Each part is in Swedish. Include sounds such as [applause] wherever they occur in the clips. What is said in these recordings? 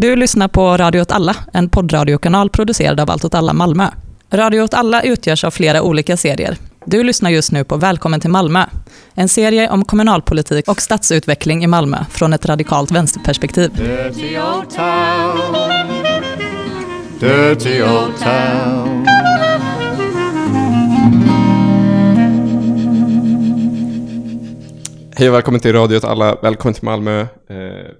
Du lyssnar på Radio åt alla, en poddradiokanal producerad av Allt åt alla Malmö. Radio åt alla utgörs av flera olika serier. Du lyssnar just nu på Välkommen till Malmö, en serie om kommunalpolitik och stadsutveckling i Malmö från ett radikalt vänsterperspektiv. Dirty old town. Dirty old town. Hej och välkommen till Radio åt alla, välkommen till Malmö. Eh,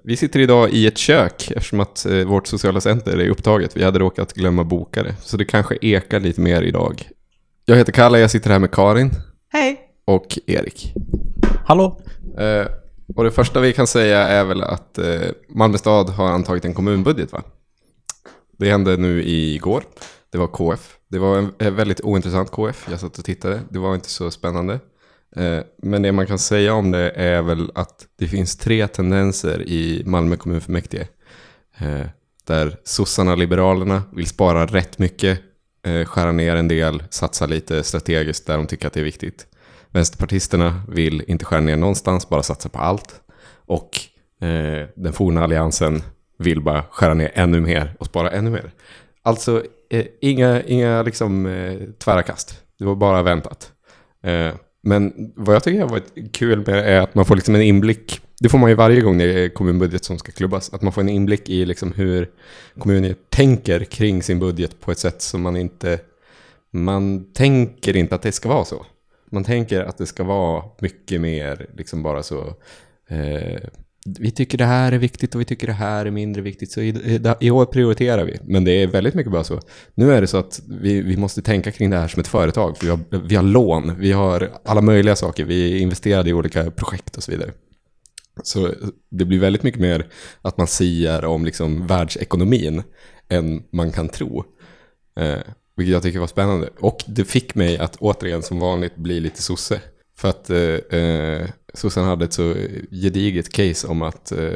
vi sitter idag i ett kök eftersom att eh, vårt sociala center är upptaget. Vi hade råkat glömma boka det, så det kanske ekar lite mer idag. Jag heter Kalle, jag sitter här med Karin Hej! och Erik. Hallå? Eh, och det första vi kan säga är väl att Malmö stad har antagit en kommunbudget va? Det hände nu igår. Det var KF. Det var en, en väldigt ointressant KF. Jag satt och tittade. Det var inte så spännande. Eh, men det man kan säga om det är väl att det finns tre tendenser i Malmö kommunfullmäktige. Eh, där sossarna, liberalerna vill spara rätt mycket, eh, skära ner en del, satsa lite strategiskt där de tycker att det är viktigt. Vänsterpartisterna vill inte skära ner någonstans, bara satsa på allt. Och den forna alliansen vill bara skära ner ännu mer och spara ännu mer. Alltså inga, inga liksom, tvära kast. Det var bara väntat. Men vad jag tycker har varit kul med det är att man får liksom en inblick. Det får man ju varje gång det är kommunbudget som ska klubbas. Att man får en inblick i liksom hur kommuner tänker kring sin budget på ett sätt som man inte... Man tänker inte att det ska vara så. Man tänker att det ska vara mycket mer liksom bara så... Eh, vi tycker det här är viktigt och vi tycker det här är mindre viktigt. Så i, i, år prioriterar vi. Men det är väldigt mycket bara så. Nu är det så att vi, vi måste tänka kring det här som ett företag. För vi har, vi har lån, vi har alla möjliga saker. Vi är investerade i olika projekt och så vidare. Så det blir väldigt mycket mer att man siar om liksom världsekonomin än man kan tro. Eh, vilket jag tycker var spännande. Och det fick mig att återigen som vanligt bli lite sosse. För att eh, eh sossarna hade ett så gediget case om att eh,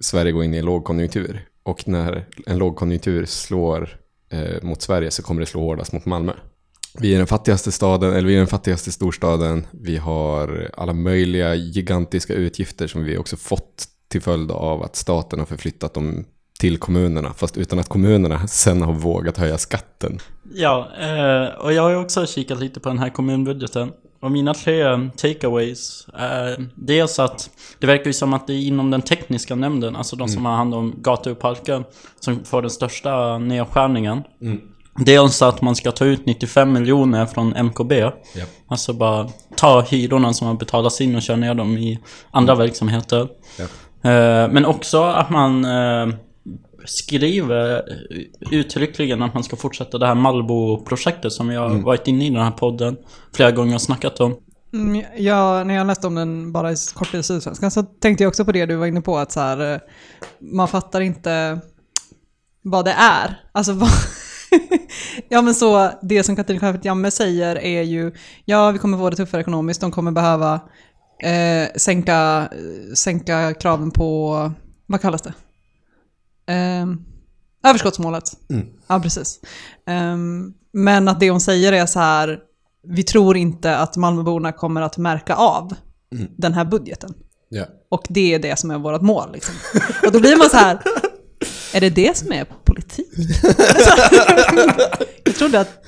Sverige går in i en lågkonjunktur. Och när en lågkonjunktur slår eh, mot Sverige så kommer det slå hårdast mot Malmö. Vi är den fattigaste staden, eller vi är den fattigaste storstaden. Vi har alla möjliga gigantiska utgifter som vi också fått till följd av att staten har förflyttat dem till kommunerna. Fast utan att kommunerna sen har vågat höja skatten. Ja, eh, och jag har ju också kikat lite på den här kommunbudgeten. Och mina tre takeaways är dels att det verkar ju som att det är inom den tekniska nämnden, alltså de som har hand om gator och parker, som får den största nedskärningen. Dels att man ska ta ut 95 miljoner från MKB. Alltså bara ta hyrorna som har betalats in och köra ner dem i andra verksamheter. Eh, Men också att man eh, skriver uttryckligen att man ska fortsätta det här Malbo-projektet som vi har varit inne i den här podden flera gånger och snackat om. Mm, ja, när jag läste om den bara i kort i Sydsvenskan så tänkte jag också på det du var inne på, att så här, eh, man fattar inte vad det är. Alltså [laughs] vad... ja men så, det som Katrin Sjöfeldt Jammeh säger är ju, ja vi kommer få det tuffare ekonomiskt, de kommer behöva eh, sänka, sänka kraven på, vad kallas det? Eh, överskottsmålet. Ja, precis. Ehm, men att det hon säger är så här, vi tror inte att Malmöborna kommer att märka av den här budgeten. Ja. Och det är det som är vårt mål. Liksom. Och då blir man så här, är det det som är politik? [laughs] Jag trodde att,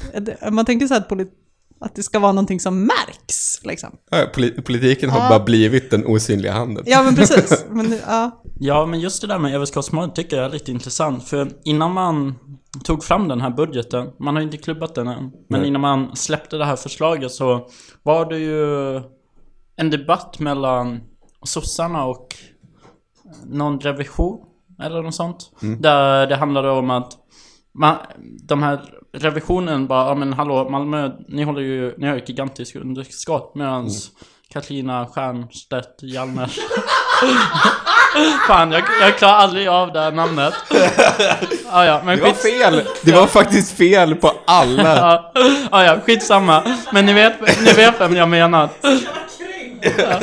man tänker så här att, polit, att det ska vara någonting som märks. Liksom. Ja, poli- politiken har Ja. bara blivit den osynliga handen. Ja men precis. [laughs] Men, ja. Ja, men just det där med överskottsmålet tycker jag är lite intressant. För innan man tog fram den här budgeten, man har inte klubbat den än, men Nej. innan man släppte det här förslaget så var det ju en debatt mellan sossarna och någon revision eller något sånt. Där det handlade om att man, de här revisionen bara, ja men hallå Malmö, ni håller ju, ni har ju ett gigantiskt underskott medan Katarina Stiernstedt Hjalmers [laughs] Fan, jag, jag klarar aldrig av det här namnet. Ah, ja, men Det var skits- fel! Det var faktiskt fel på alla. [laughs] Ja, ah, ja, skitsamma. Men ni vet, ni vet vem jag menar. Ja.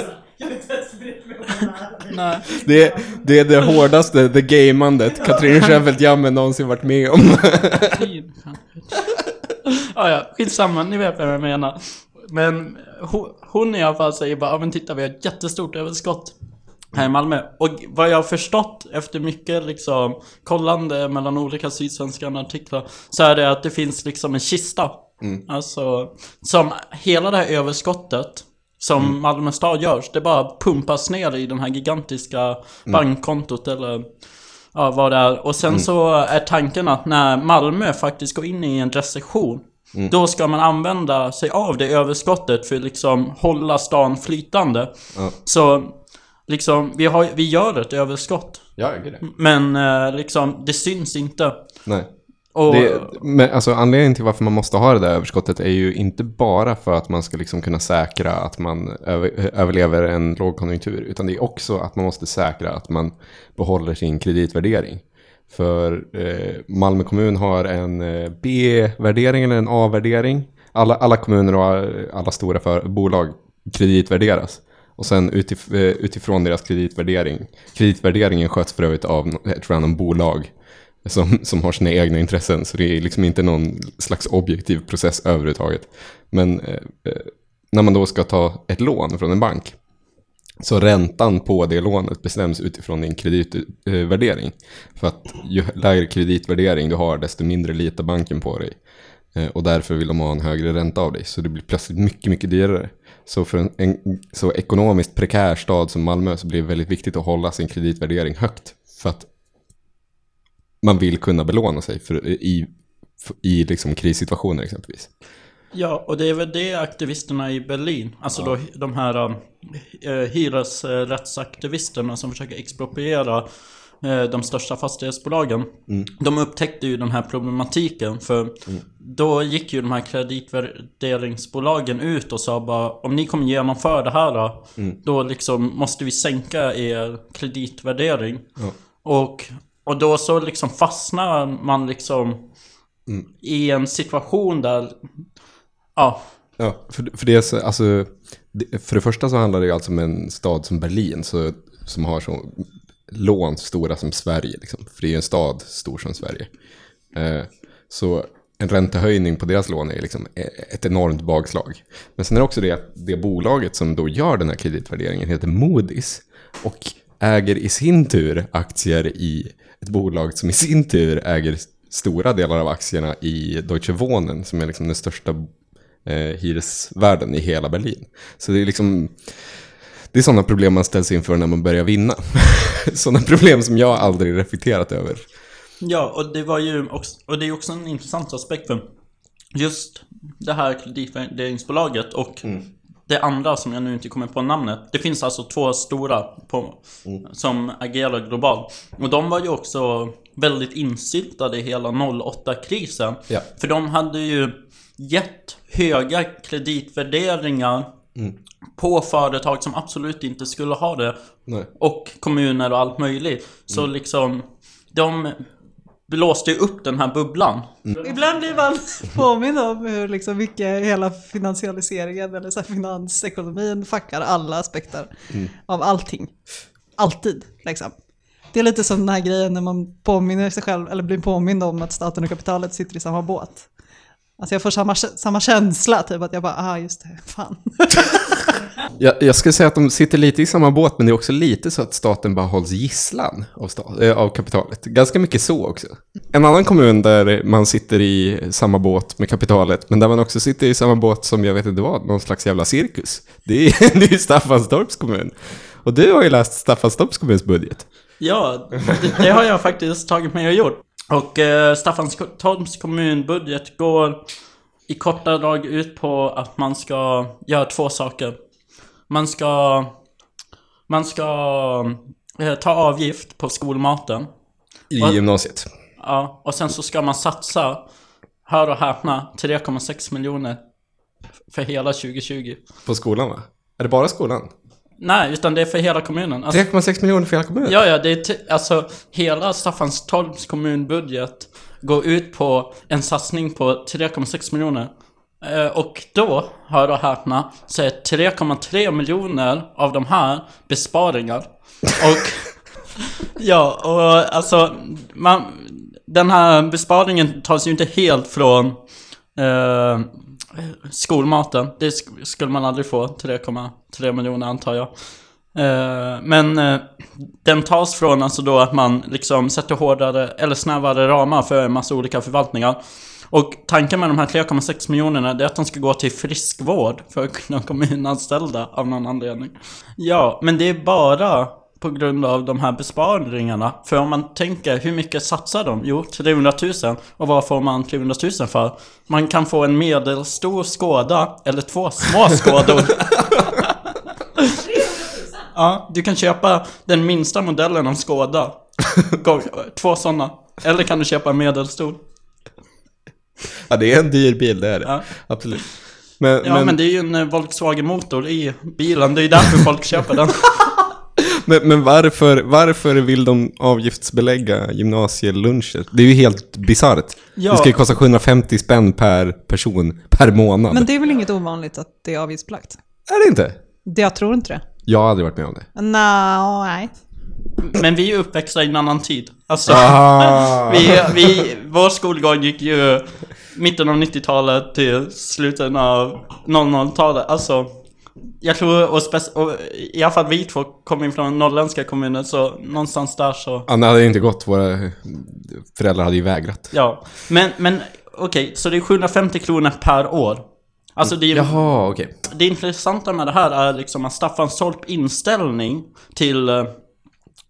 Nej. Det, det är det hårdaste, det gamandet Katrin Schäfelt Jamme någonsin varit med om. Kanske. ah, ja, skitsamma, ni vet vad jag menar. Men hon, hon i alla fall säger bara, ja men titta vi har ett jättestort överskott. här i Malmö. Och vad jag har förstått efter mycket liksom kollande mellan olika Sydsvenskan artiklar så är det att det finns liksom en kista. Alltså, som hela det här överskottet som Malmö stad gör, det bara pumpas ner i den här gigantiska bankkontot eller ja, vad det är. Och sen så är tanken att när Malmö faktiskt går in i en recession Då ska man använda sig av det överskottet för att liksom hålla stan flytande. Ja. Så liksom, vi, har, vi gör ett överskott. Ja, gud ja. Men eh, liksom, det syns inte. Nej. Och, Det, men alltså anledningen till varför man måste ha det där överskottet är ju inte bara för att man ska liksom kunna säkra att man över, överlever en lågkonjunktur, utan det är också att man måste säkra att man behåller sin kreditvärdering. För eh, Malmö kommun har en eh, B-värdering eller en A-värdering. Alla, alla kommuner och alla stora för, bolag kreditvärderas. Och sen utif, eh, utifrån deras kreditvärdering, kreditvärderingen sköts för övrigt av ett random bolag som, som har sina egna intressen. Så det är liksom inte någon slags objektiv process överhuvudtaget. Men eh, eh, när man då ska ta ett lån från en bank så räntan på det lånet bestäms utifrån din kreditvärdering. För att ju lägre kreditvärdering du har desto mindre litar banken på dig. Eh, och därför vill de ha en högre ränta av dig. Så det blir plötsligt mycket, mycket dyrare. Så för en, en så ekonomiskt prekär stad som Malmö så blir det väldigt viktigt att hålla sin kreditvärdering högt. För att man vill kunna belåna sig för, i, i liksom krissituationer exempelvis. Ja, och det är väl det aktivisterna i Berlin, alltså då de här äh, hyresrättsaktivisterna som försöker expropriera eh, de största fastighetsbolagen. De upptäckte ju den här problematiken för då gick ju de här kreditvärderingsbolagen ut och sa bara om ni kommer genomföra det här då, då liksom måste vi sänka er kreditvärdering. Och, och då så liksom fastnar man liksom i en situation där Ja, Ja, för, för, det så, alltså, för det första så handlar det ju alltså om en stad som Berlin så, som har så lån stora som Sverige. Liksom. För det är ju en stad stor som Sverige. Eh, så en räntehöjning på deras lån är liksom e- ett enormt bakslag. Men sen är det också det att det bolaget som då gör den här kreditvärderingen heter Moody's och äger i sin tur aktier i ett bolag som i sin tur äger stora delar av aktierna i Deutsche Wohnen som är liksom den största eh, hyresvärden i hela Berlin. Så det är liksom det är sådana problem man ställs inför när man börjar vinna. [laughs] sådana problem som jag aldrig reflekterat över. Ja, och det var ju också, och det är också en intressant aspekt för just det här kreditvärderingsbolaget och det andra som jag nu inte kommer på namnet. Det finns alltså två stora på, som agerar globalt. Och de var ju också väldigt insyltade i hela 08-krisen. Ja. För de hade ju gett höga kreditvärderingar på företag som absolut inte skulle ha det. Nej. Och kommuner och allt möjligt. Så liksom, de blåste ju upp den här bubblan. Ibland blir man [laughs] påmind om hur liksom mycket hela finansialiseringen eller så här finansekonomin fuckar alla aspekter av allting. Alltid liksom. Det är lite som den här grejen när man påminner sig själv, eller blir påmind om att staten och kapitalet sitter i samma båt. Alltså jag får samma, samma känsla, typ att jag bara, ah just det, fan. [laughs] Jag, jag skulle säga att de sitter lite i samma båt, men det är också lite så att staten bara hålls gisslan av, sta- äh, av kapitalet. Ganska mycket så också. En annan kommun där man sitter i samma båt med kapitalet, men där man också sitter i samma båt som jag vet inte vad, någon slags jävla cirkus. Det är, [laughs] det är Staffanstorps kommun. Och du har ju läst Staffanstorps kommuns budget. Ja, det, det har jag faktiskt tagit med och gjort. Och eh, Staffanstorps kommunbudget går i korta drag ut på att man ska göra två saker. Man ska... Man ska eh, ta avgift på skolmaten. I Vad? gymnasiet. Ja, och sen så ska man satsa, hör och häpna, 3,6 miljoner för hela 2020. På skolan va? Är det bara skolan? Nej, utan det är för hela kommunen. Alltså, 3,6 miljoner för hela kommunen? Ja, ja, det är t- alltså hela Staffanstorps kommunbudget går ut på en satsning på 3,6 miljoner. Eh, och då, hör och häpna, så är 3,3 miljoner av de här besparingar. [laughs] Och ja, och alltså man, den här besparingen tas ju inte helt från eh, skolmaten. Det skulle man aldrig få, 3,3 miljoner antar jag. Eh, men eh, den tas från alltså då att man liksom sätter hårdare eller snävare ramar för en massa olika förvaltningar. Och tanken med de här 3,6 miljonerna är att de ska gå till friskvård för kommunanställda av någon anledning. Ja, men det är bara på grund av de här besparingarna. För om man tänker, hur mycket satsar de? Jo, 300 000. Och vad får man 300 000 för? Man kan få en medelstor skåda eller två små [laughs] skådor. Ja, du kan köpa den minsta modellen av Skåda. Två sådana. Eller kan du köpa en medelstor. Ja, det är en dyr bil, det är det. Ja. Absolut. Men, Ja, men, det är ju en eh, Volkswagen-motor i bilen. Det är ju därför folk köper den. [laughs] Men, men varför, varför vill de avgiftsbelägga gymnasieluncher? Det är ju helt bisarrt. Ja. Det ska ju kosta 750 spänn per person per månad. Men det är väl inget ovanligt att det är avgiftsbelagt? Är det inte? Det, jag tror inte det. Jag har aldrig varit med om det. Nå, nej. Men vi är uppväxta i en annan tid. Alltså, Ah. [laughs] vi, vi, vår skolgång gick ju mitten av 90-talet till slutet av 00-talet. Alltså, jag tror, och, spec- och i alla fall vi två kommer från norrländska kommuner, så någonstans där så... Anna hade inte gått, våra föräldrar hade ju vägrat. Ja, men, men okej, så det är 750 kronor per år. Alltså det är Jaha, okej. det intressanta med det här är liksom att Staffanstorp inställning till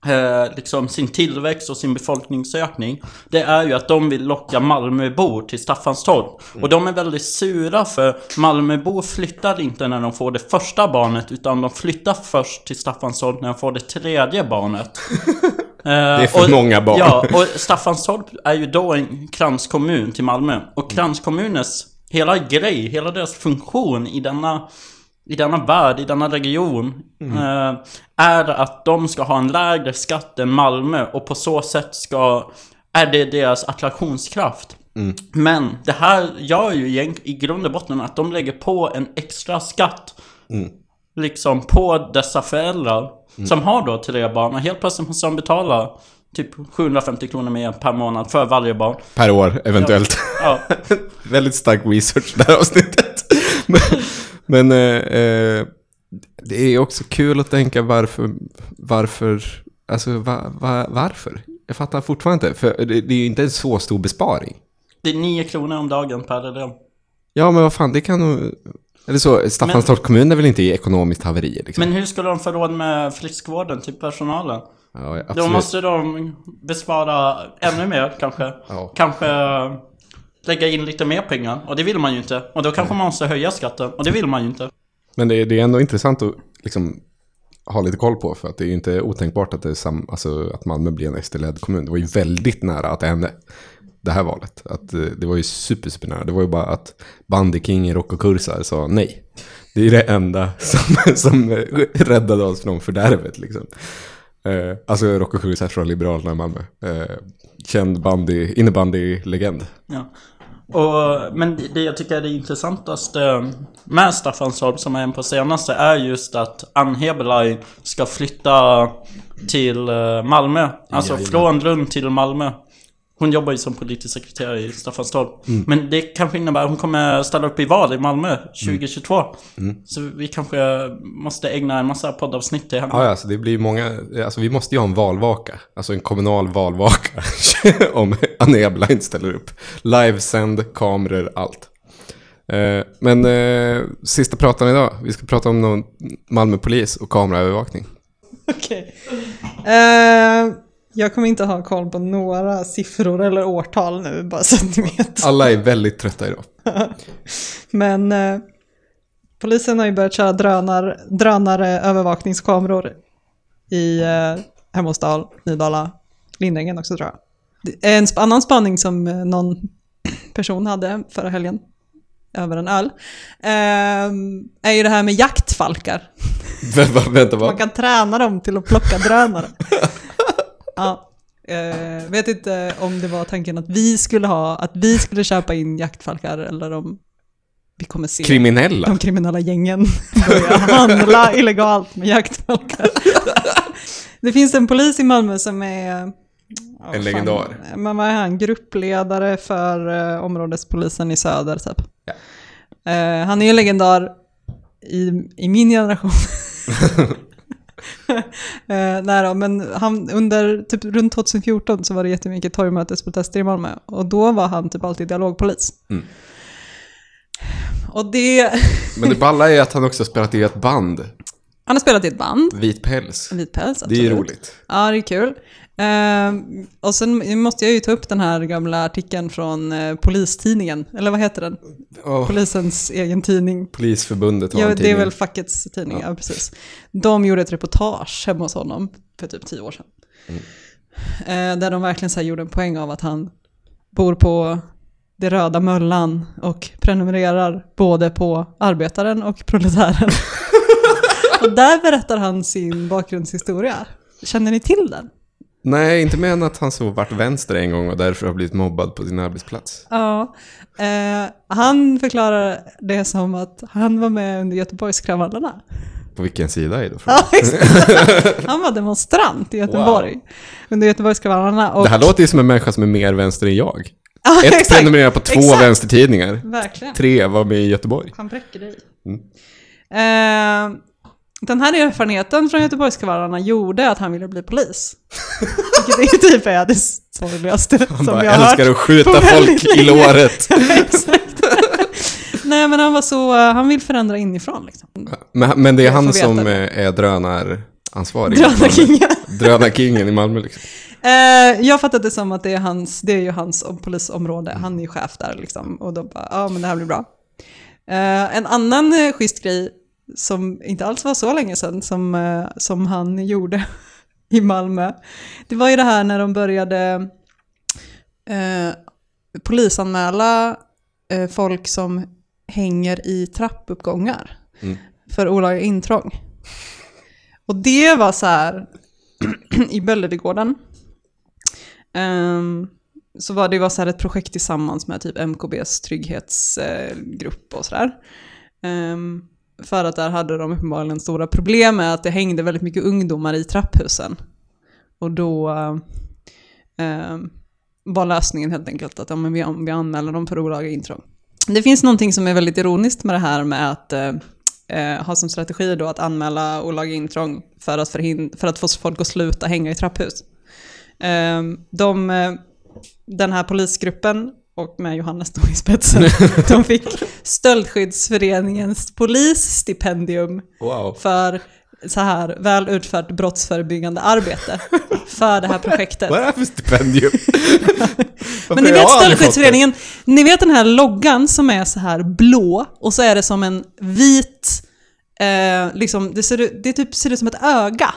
eh, eh, liksom sin tillväxt och sin befolkningsökning Det är ju att de vill locka Malmöbor till Staffanstorp. Och de är väldigt sura för Malmöbor flyttar inte när de får det första barnet Utan de flyttar först till Staffanstorp när de får det tredje barnet. [laughs] Det är för många barn. Ja, och Staffanstorp är ju då en kranskommun till Malmö. Och kranskommunens hela grej, hela deras funktion i denna i denna värld, i denna region eh, är att de ska ha en lägre skatt än Malmö och på så sätt ska är det deras attraktionskraft. Men det här gör ju i grund och botten att de lägger på en extra skatt liksom på dessa föräldrar som har då tre barn och helt plötsligt måste de betala typ 750 kronor mer per månad för varje barn. Per år, eventuellt. Ja. [laughs] Väldigt stark research det här avsnittet. [laughs] men eh, eh, det är också kul att tänka varför, varför, alltså va, va, varför? Jag fattar fortfarande inte, för det, det är ju inte en så stor besparing. Det är 9 kronor om dagen per elev. Ja, men vad fan, det kan nog... Eller så, Staffanstorps kommun är väl inte i ekonomiskt haveri liksom? Men hur ska de få råd med friskvården till personalen? ja, absolut. Då måste de bespara ännu mer kanske. Ja. Kanske lägga in lite mer pengar. Och det vill man ju inte. Och då kanske man måste höja skatten. Och det vill man ju inte. Men det, är- det är ändå intressant att liksom ha lite koll på, för att det är ju inte otänkbart att, det är sam, alltså, att Malmö blir en SD-ledd kommun. Det var ju väldigt nära att det hände, det här valet. Att, eh, det var ju super, super nära. Det var ju bara att Bandy King, Rocco Kursar sa nej. Det är det enda [laughs] som, som räddade oss från fördärvet liksom. Eh, alltså Rocco Kursar från Liberalerna i Malmö. Eh, känd bandy, innebandy-legend. Ja. Och, men det- det jag tycker är det intressantaste med Staffanstorp som är en på senaste är just att Ann Heberlein ska flytta till eh, Malmö. Alltså Jajamän. från Lund till Malmö. Hon jobbar ju som politisk sekreterare i Staffanstorp. Men det kanske innebär att hon kommer ställa upp i val i Malmö 2022. Så vi kanske måste ägna en massa poddavsnitt till henne. Ja, alltså det blir många, alltså vi måste ju ha en valvaka, alltså en kommunal valvaka [laughs] om Anna Eblein ställer upp. Livesänd, kameror, allt. Eh, men eh, sista pratan idag, vi ska prata om någon Malmöpolis och kameraövervakning. Okej. Eh, jag kommer inte ha koll på några siffror eller årtal nu, bara så att ni vet. Alla är väldigt trötta idag. [laughs] Men eh, polisen har ju börjat köra drönar, drönare övervakningskameror i eh, Hermodsdal, Nydala, Lindängen också tror jag. En annan spaning som eh, någon [clears throat] person hade förra helgen över en öl ehm, är ju det här med jaktfalkar. [laughs] Vänta, Man vad? kan träna dem till att plocka drönare. [laughs] ja. Eh, vet inte om det var tanken att vi skulle ha, att vi skulle köpa in jaktfalkar eller om vi kommer se Kriminella? de kriminella gängen börja handla [laughs] illegalt med jaktfalkar. det finns en polis i Malmö som är... ja, vad fan, legendar. Men vad är han? Gruppledare för eh, områdespolisen i söder typ. Ja. Eh, han är ju legendar i, i min generation. [laughs] [laughs] Eh, nej då, men han, under typ runt 2014 så var det jättemycket torgmötesprotester i Malmö. Och då var han typ alltid dialogpolis. Mm. Och det... [laughs] Men det balla är att han också spelat i ett band, Han har spelat i ett band, Vit päls. vit päls. Det är roligt. Ja, det är kul. Eh, och sen måste jag ju ta upp den här gamla artikeln från eh, Polistidningen, eller vad heter den? Åh, Polisens egen tidning. Polisförbundet har Ja, en det är tidning. väl fackets tidning, ja. Ja. precis. De gjorde ett reportage hemma hos honom för typ tio år sedan. Eh, där de verkligen så gjorde en poäng av att han bor på det röda möllan och prenumererar både på arbetaren och proletären. [laughs] och där berättar han sin bakgrundshistoria. Känner ni till den? Nej, inte mer än att han så vart vänster en gång och därför har blivit mobbad på sin arbetsplats. Ja. Eh, han förklarar det som att han var med under Göteborgskravallerna. På vilken sida är det? Ja. Han var demonstrant i Göteborg under Göteborgskravallerna. Och, Det här låter ju som en människa som är mer vänster än jag. ja, Ett exakt. prenumererar på två Exakt. vänstertidningar. Verkligen. Tre var med i Göteborg. Han bräcker dig. Mm. Eh, den här erfarenheten från Göteborgskravallerna gjorde att han ville bli polis. Vilket är typ är det sorgligaste Han som bara jag har älskar hört. att skjuta folk i låret. [laughs] Nej men han var så, eh, han vill förändra inifrån liksom. Men, men det är han som eh, är drönaransvarig. Drönarkingen. Drönarkingen i Malmö liksom. Eh, jag fattar det som att det är, hans, det är ju hans polisområde, han är ju chef där liksom. Och då bara, ja men det här blir bra. Eh, en annan schysst grej som inte alls var så länge sedan som, eh, som han gjorde [laughs] i Malmö. Det var ju det här när de började eh, polisanmäla eh, folk som hänger i trappuppgångar Mm. för olaga intrång. Och det var så här [clears throat] i Böllerigården. Ehm, så var det var så här ett projekt tillsammans med typ MKBs trygghetsgrupp och sådär. Ehm, för att där hade de uppenbarligen stora problem med att det hängde väldigt mycket ungdomar i trapphusen. Och då eh, var lösningen helt enkelt att ja, men vi, vi anmäler dem för olaga intrång. Det finns någonting som är väldigt ironiskt med det här med att eh, eh ha som strategi då att anmäla olaga intrång för att, förhind- för att få folk att sluta hänga i trapphus. Eh, de, eh, den här polisgruppen, och med Johannes då i spetsen, [laughs] de fick Stöldskyddsföreningens polisstipendium Wow. för så här väl utfört brottsförebyggande arbete för det här projektet. Vad är det här för stipendium? [laughs] Men ni vet Stöldskyddsföreningen, ni vet den här loggan som är så här blå och så är det som en vit, eh, liksom, det ser, det typ ser ut som ett öga.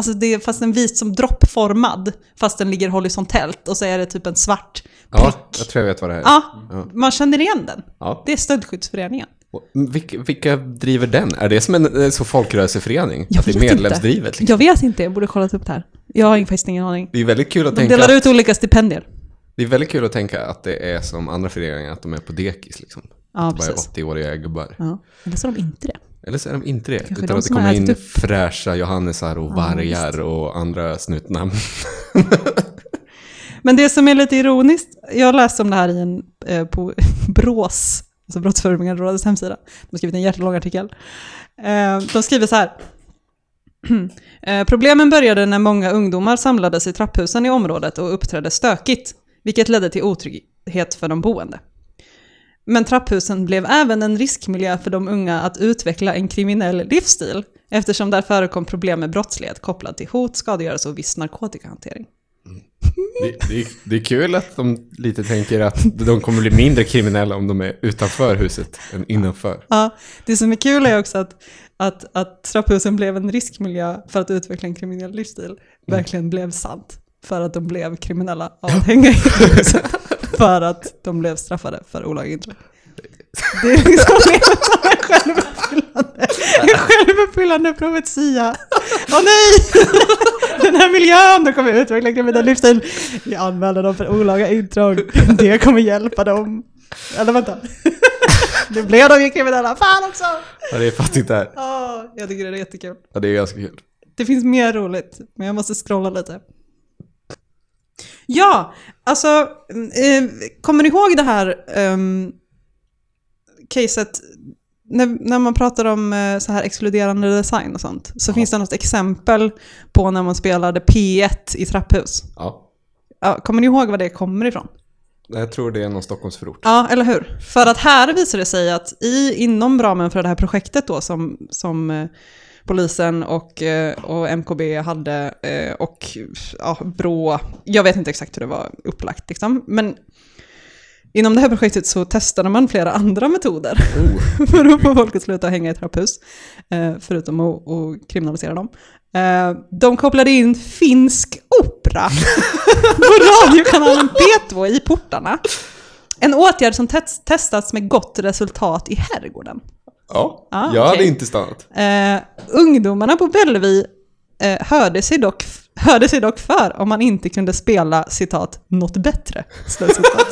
Alltså det är fast en vit som droppformad, fast den ligger horisontellt och så är det typ en svart det? Ja, prick. jag tror jag vet vad det här är. Ja, Ja. man känner igen den. Ja. Det är Stöldskyddsföreningen. Och Vilka, vilka driver den? Är det som en eh, så folkrörelseförening? Jag att det är medlemsdrivet? Liksom? Jag vet inte, jag borde kollat upp det här. Jag har faktiskt ingen aning. Det är väldigt kul att De delar att, ut olika stipendier. Det är väldigt kul att tänka att det är som andra föreningar, att de är på dekis liksom. Ja, Bara är precis. 80-åriga gubbar. Ja. Eller så är de inte det. Eller så är de inte det. Kanske utan de att det kommer in upp. fräscha Johannesar och Ja, vargar och andra snutnamn. Men det som är lite ironiskt, jag läste om det här i en, eh, på [laughs] BRÅs, alltså Brottsförebyggande rådets hemsida. De har skrivit en jättelång artikel. Eh, de skriver så här. [clears throat] Eh, Problemen började när många ungdomar samlades i trapphusen i området och uppträdde stökigt, vilket ledde till otrygghet för de boende. Men trapphusen blev även en riskmiljö för de unga att utveckla en kriminell livsstil, eftersom där förekom problem med brottslighet kopplad till hot, skadegörelse och viss narkotikahantering. det, det, är, det är kul att de lite tänker att de kommer bli mindre kriminella om de är utanför huset än innanför. Ja, det som är kul är också att, att, att trapphusen blev en riskmiljö för att utveckla en kriminell livsstil verkligen blev sant. För att de blev kriminella av att hänga i trapphusen. [laughs] För att de blev straffade för olaga intrång. Det är liksom en självuppfyllande, en självuppfyllande profetia. Åh nej! Den här miljön, då kommer utveckla en kriminell livsstil. Vi anmäler dem för olaga intrång. Det kommer hjälpa dem. Eller vänta. Nu blev de ju kriminella. Fan också! Ja, det är fattigt där. Åh, jag tycker det är jättekul. Ja, det är ganska kul. Det finns mer roligt, men jag måste scrolla lite. Ja, alltså, eh, kommer ni ihåg det här um, caset när, när man pratar om eh, så här exkluderande design och sånt, så finns det något exempel på när man spelade P1 i trapphus. Ja. Ja, kommer ni ihåg var det kommer ifrån? Jag tror det är någon Stockholmsförort. Ja, eller hur? För att här visar det sig att i, inom ramen för det här projektet då som, som eh, polisen och, eh, och MKB hade eh, och ja, Brå, jag vet inte exakt hur det var upplagt liksom, men inom det här projektet så testade man flera andra metoder [laughs] för att få folk att sluta hänga i trapphus, eh, förutom att, att kriminalisera dem. De kopplade in finsk opera [laughs] på radiokanalen P2 i portarna. En åtgärd som tes- testats med gott resultat i herrgården. Ja, Ah, jag hade okej. inte stannat. Eh, ungdomarna på Bellevue eh, hörde, sig dock, hörde sig dock för om man inte kunde spela citat något bättre. Slutcitat.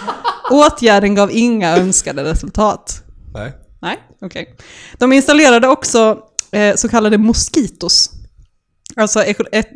[laughs] Åtgärden gav inga önskade resultat. Nej. Nej, okej. De installerade också eh, så kallade moskitos. Alltså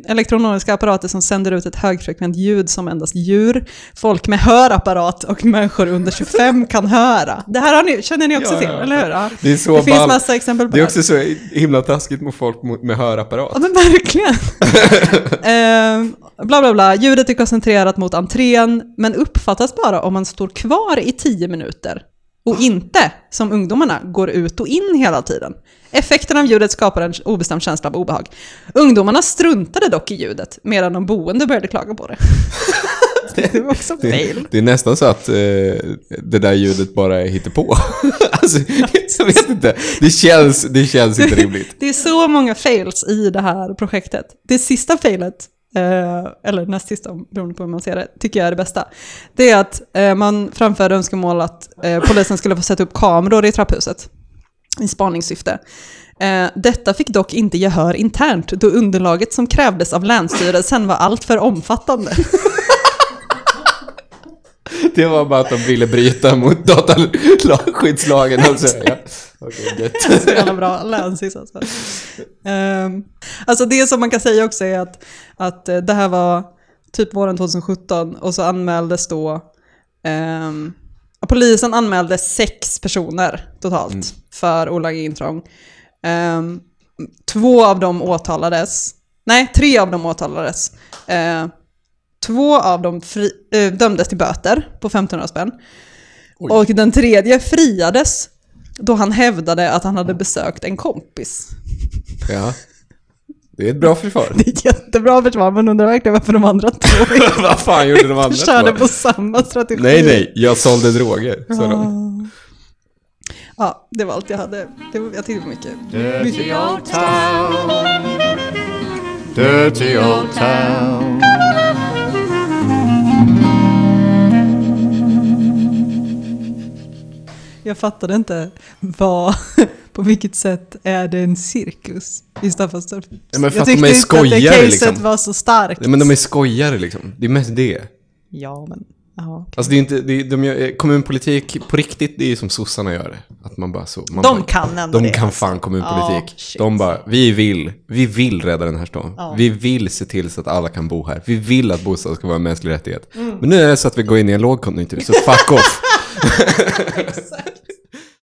elektroniska apparater som sänder ut ett högfrekvent ljud som endast djur, folk med hörapparat och människor under 25 kan höra. Det här har ni, känner ni också Ja, till, ja. eller hur? Ja. Det är så det finns massa exempel på Det är här. också så himla taskigt mot folk med hörapparat. Ja men verkligen. [laughs] eh, bla bla bla, ljudet är koncentrerat mot entrén, men uppfattas bara om man står kvar i 10 minuter. Och inte, som ungdomarna, går ut och in hela tiden. Effekten av ljudet skapar en obestämd känsla av obehag. Ungdomarna struntade dock i ljudet, medan de boende började klaga på det. [laughs] det var också fail. det är nästan så att eh, det där ljudet bara är hittepå. [laughs] alltså, jag vet inte. Det känns, det känns inte rimligt. Det är så många fails i det här projektet. Det sista failet, eh, eller näst sista beroende på hur man ser det, tycker jag är det bästa. Det är att eh, man framförde önskemål att eh, polisen skulle få sätta upp kameror i trapphuset i spaningssyfte. Detta fick dock inte gehör internt då underlaget som krävdes av Länsstyrelsen var alltför omfattande. [laughs] Det var bara att de ville bryta mot dataskyddslagen. Alltså, ja. Gött. så jävla bra länsis alltså. Alltså det som man kan säga också är att, att eh, det här var typ våren 2017 och så anmäldes då ja, polisen anmälde sex personer totalt för olaga intrång. Ehm, två av dem åtalades, nej tre av dem åtalades. Eh, två av dem fri, eh, dömdes till böter på 1500 spänn. Och den tredje friades då han hävdade att han hade besökt en kompis. Ja. Det är ett bra försvar. [laughs] Det är ett jättebra försvar, men undrar verkligen varför de andra två [laughs] Vad fan gjorde de andra? körde två? på samma strategi. Nej, nej, jag sålde droger, sa de. Ja, det var allt jag hade. Det var, jag tyckte det var mycket. Dirty old town. Dirty old town. Jag fattade inte vad, på vilket sätt är det en cirkus i Staffanstorp? Ja, men för jag att de tyckte är inte att det skojare, caset liksom. var så starkt. Ja, men de är skojare liksom. Det är mest det. Ja, men... Ja. Alltså det är inte, det är, de gör, kommunpolitik på riktigt, det är som sossarna gör det. Att man bara så. Man De bara, kan ändå De det, kan alltså. fan kommunpolitik. Shit. de bara, vi vill, vi vill rädda den här stan. Ja. Vi vill se till så att alla kan bo här. Vi vill att bostad ska vara en mänsklig rättighet. Mm. Men nu är det så att vi går in i en lågkonjunktur, så fuck off. [laughs] Exakt.